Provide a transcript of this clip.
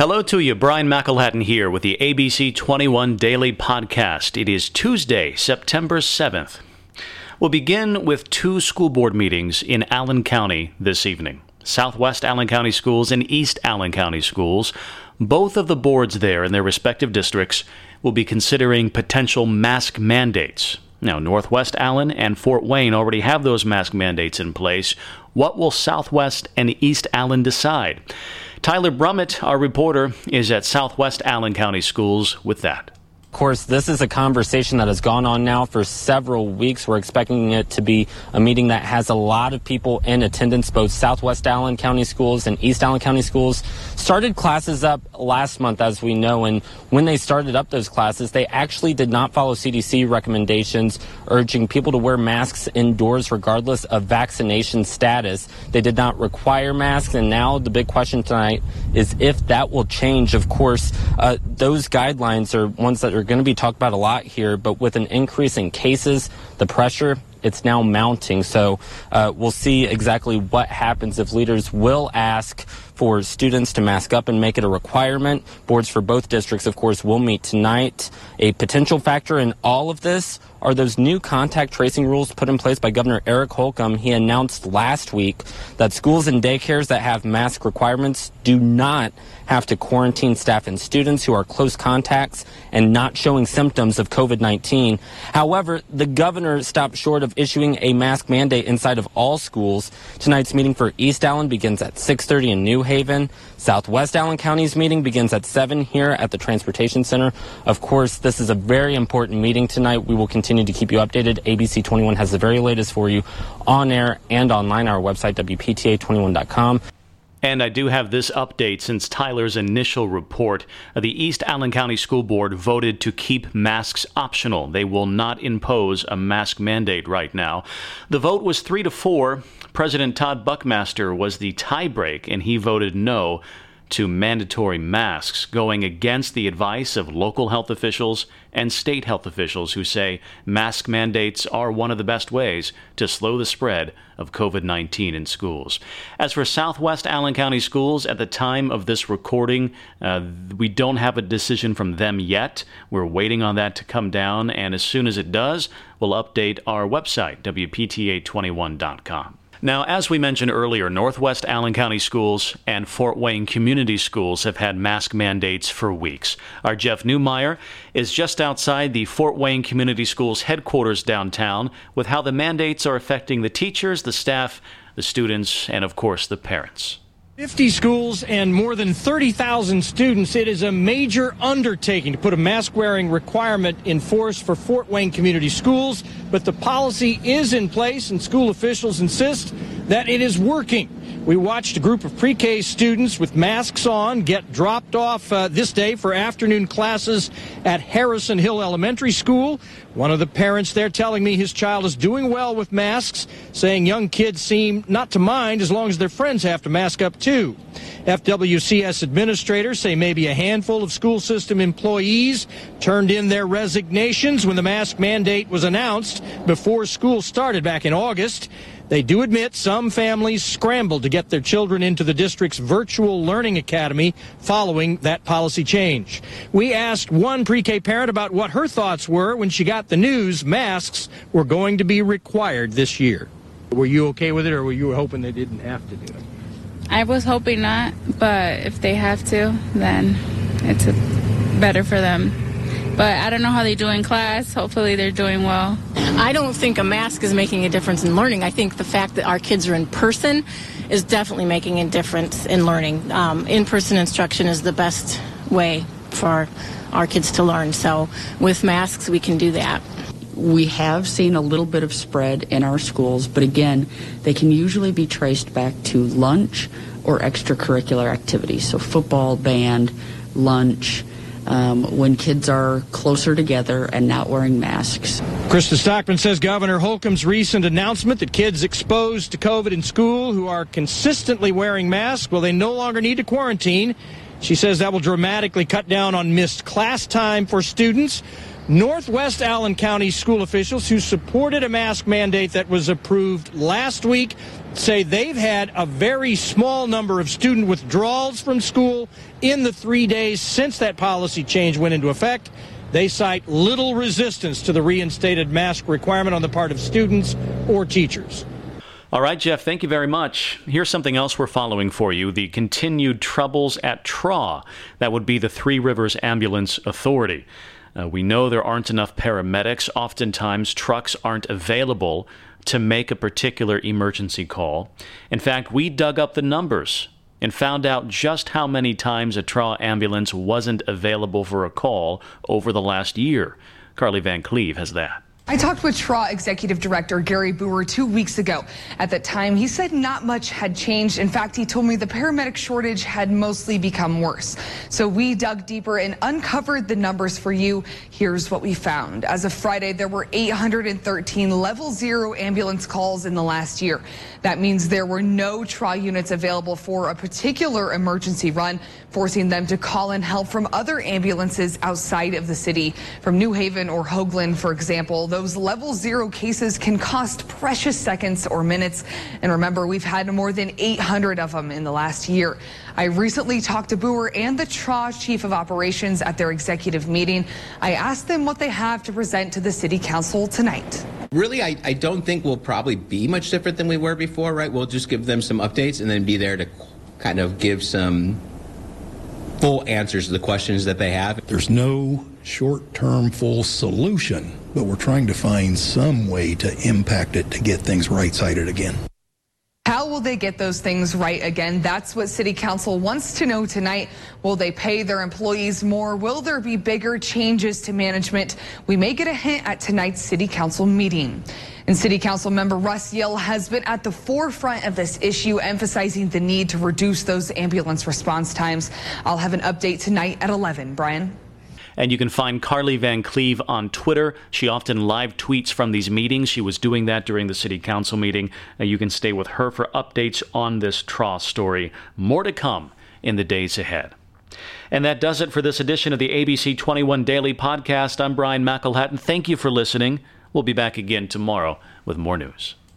Hello to you, Brian McElhatton here with the ABC 21 Daily Podcast. It is Tuesday, September 7th. We'll begin with two school board meetings in Allen County this evening Southwest Allen County Schools and East Allen County Schools. Both of the boards there in their respective districts will be considering potential mask mandates. Now, Northwest Allen and Fort Wayne already have those mask mandates in place. What will Southwest and East Allen decide? Tyler Brummett, our reporter, is at Southwest Allen County Schools with that. Course, this is a conversation that has gone on now for several weeks. We're expecting it to be a meeting that has a lot of people in attendance. Both Southwest Allen County Schools and East Allen County Schools started classes up last month, as we know. And when they started up those classes, they actually did not follow CDC recommendations urging people to wear masks indoors regardless of vaccination status. They did not require masks. And now the big question tonight is if that will change. Of course, uh, those guidelines are ones that are going to be talked about a lot here, but with an increase in cases, the pressure it's now mounting. So uh, we'll see exactly what happens if leaders will ask for students to mask up and make it a requirement. Boards for both districts, of course, will meet tonight. A potential factor in all of this are those new contact tracing rules put in place by Governor Eric Holcomb. He announced last week that schools and daycares that have mask requirements do not have to quarantine staff and students who are close contacts and not showing symptoms of COVID 19. However, the governor stopped short of issuing a mask mandate inside of all schools. Tonight's meeting for East Allen begins at 6:30 in New Haven. Southwest Allen County's meeting begins at 7 here at the Transportation Center. Of course, this is a very important meeting tonight. We will continue to keep you updated. ABC 21 has the very latest for you on air and online. Our website, WPTA21.com. And I do have this update since Tyler's initial report. The East Allen County School Board voted to keep masks optional. They will not impose a mask mandate right now. The vote was 3 to 4. President Todd Buckmaster was the tiebreak and he voted no to mandatory masks, going against the advice of local health officials and state health officials who say mask mandates are one of the best ways to slow the spread of COVID 19 in schools. As for Southwest Allen County Schools, at the time of this recording, uh, we don't have a decision from them yet. We're waiting on that to come down, and as soon as it does, we'll update our website, WPTA21.com. Now, as we mentioned earlier, Northwest Allen County Schools and Fort Wayne Community Schools have had mask mandates for weeks. Our Jeff Newmeyer is just outside the Fort Wayne Community Schools headquarters downtown with how the mandates are affecting the teachers, the staff, the students, and of course the parents. 50 schools and more than 30,000 students. It is a major undertaking to put a mask wearing requirement in force for Fort Wayne Community Schools, but the policy is in place and school officials insist that it is working. We watched a group of pre K students with masks on get dropped off uh, this day for afternoon classes at Harrison Hill Elementary School. One of the parents there telling me his child is doing well with masks, saying young kids seem not to mind as long as their friends have to mask up too. FWCS administrators say maybe a handful of school system employees turned in their resignations when the mask mandate was announced before school started back in August. They do admit some families scrambled to get their children into the district's virtual learning academy following that policy change. We asked one pre-K parent about what her thoughts were when she got the news masks were going to be required this year. Were you okay with it or were you hoping they didn't have to do it? I was hoping not, but if they have to, then it's better for them. But I don't know how they do in class. Hopefully, they're doing well. I don't think a mask is making a difference in learning. I think the fact that our kids are in person is definitely making a difference in learning. Um, in person instruction is the best way for our kids to learn. So, with masks, we can do that. We have seen a little bit of spread in our schools, but again, they can usually be traced back to lunch or extracurricular activities. So, football, band, lunch um, when kids are closer together and not wearing masks. Krista Stockman says Governor Holcomb's recent announcement that kids exposed to COVID in school who are consistently wearing masks, well, they no longer need to quarantine. She says that will dramatically cut down on missed class time for students. Northwest Allen County school officials who supported a mask mandate that was approved last week say they've had a very small number of student withdrawals from school in the three days since that policy change went into effect. They cite little resistance to the reinstated mask requirement on the part of students or teachers. All right, Jeff, thank you very much. Here's something else we're following for you the continued troubles at TRAA. That would be the Three Rivers Ambulance Authority. Uh, we know there aren't enough paramedics. Oftentimes, trucks aren't available to make a particular emergency call. In fact, we dug up the numbers and found out just how many times a TRAA ambulance wasn't available for a call over the last year. Carly Van Cleve has that. I talked with TRAA Executive Director Gary Boer two weeks ago. At that time, he said not much had changed. In fact, he told me the paramedic shortage had mostly become worse. So we dug deeper and uncovered the numbers for you. Here's what we found. As of Friday, there were 813 level zero ambulance calls in the last year. That means there were no TRAA units available for a particular emergency run, forcing them to call in help from other ambulances outside of the city. From New Haven or Hoagland, for example, those level zero cases can cost precious seconds or minutes. And remember, we've had more than 800 of them in the last year. I recently talked to Boer and the TRAA chief of operations at their executive meeting. I asked them what they have to present to the city council tonight. Really, I, I don't think we'll probably be much different than we were before, right? We'll just give them some updates and then be there to kind of give some full answers to the questions that they have. There's no short term full solution, but we're trying to find some way to impact it to get things right sided again. How will they get those things right again? That's what City Council wants to know tonight. Will they pay their employees more? Will there be bigger changes to management? We may get a hint at tonight's City Council meeting. And City Council member Russ Jehl has been at the forefront of this issue, emphasizing the need to reduce those ambulance response times. I'll have an update tonight at 11. Brian? And you can find Carly Van Cleve on Twitter. She often live tweets from these meetings. She was doing that during the city council meeting. Uh, you can stay with her for updates on this TRAA story. More to come in the days ahead. And that does it for this edition of the ABC 21 Daily Podcast. I'm Brian McElhatton. Thank you for listening. We'll be back again tomorrow with more news.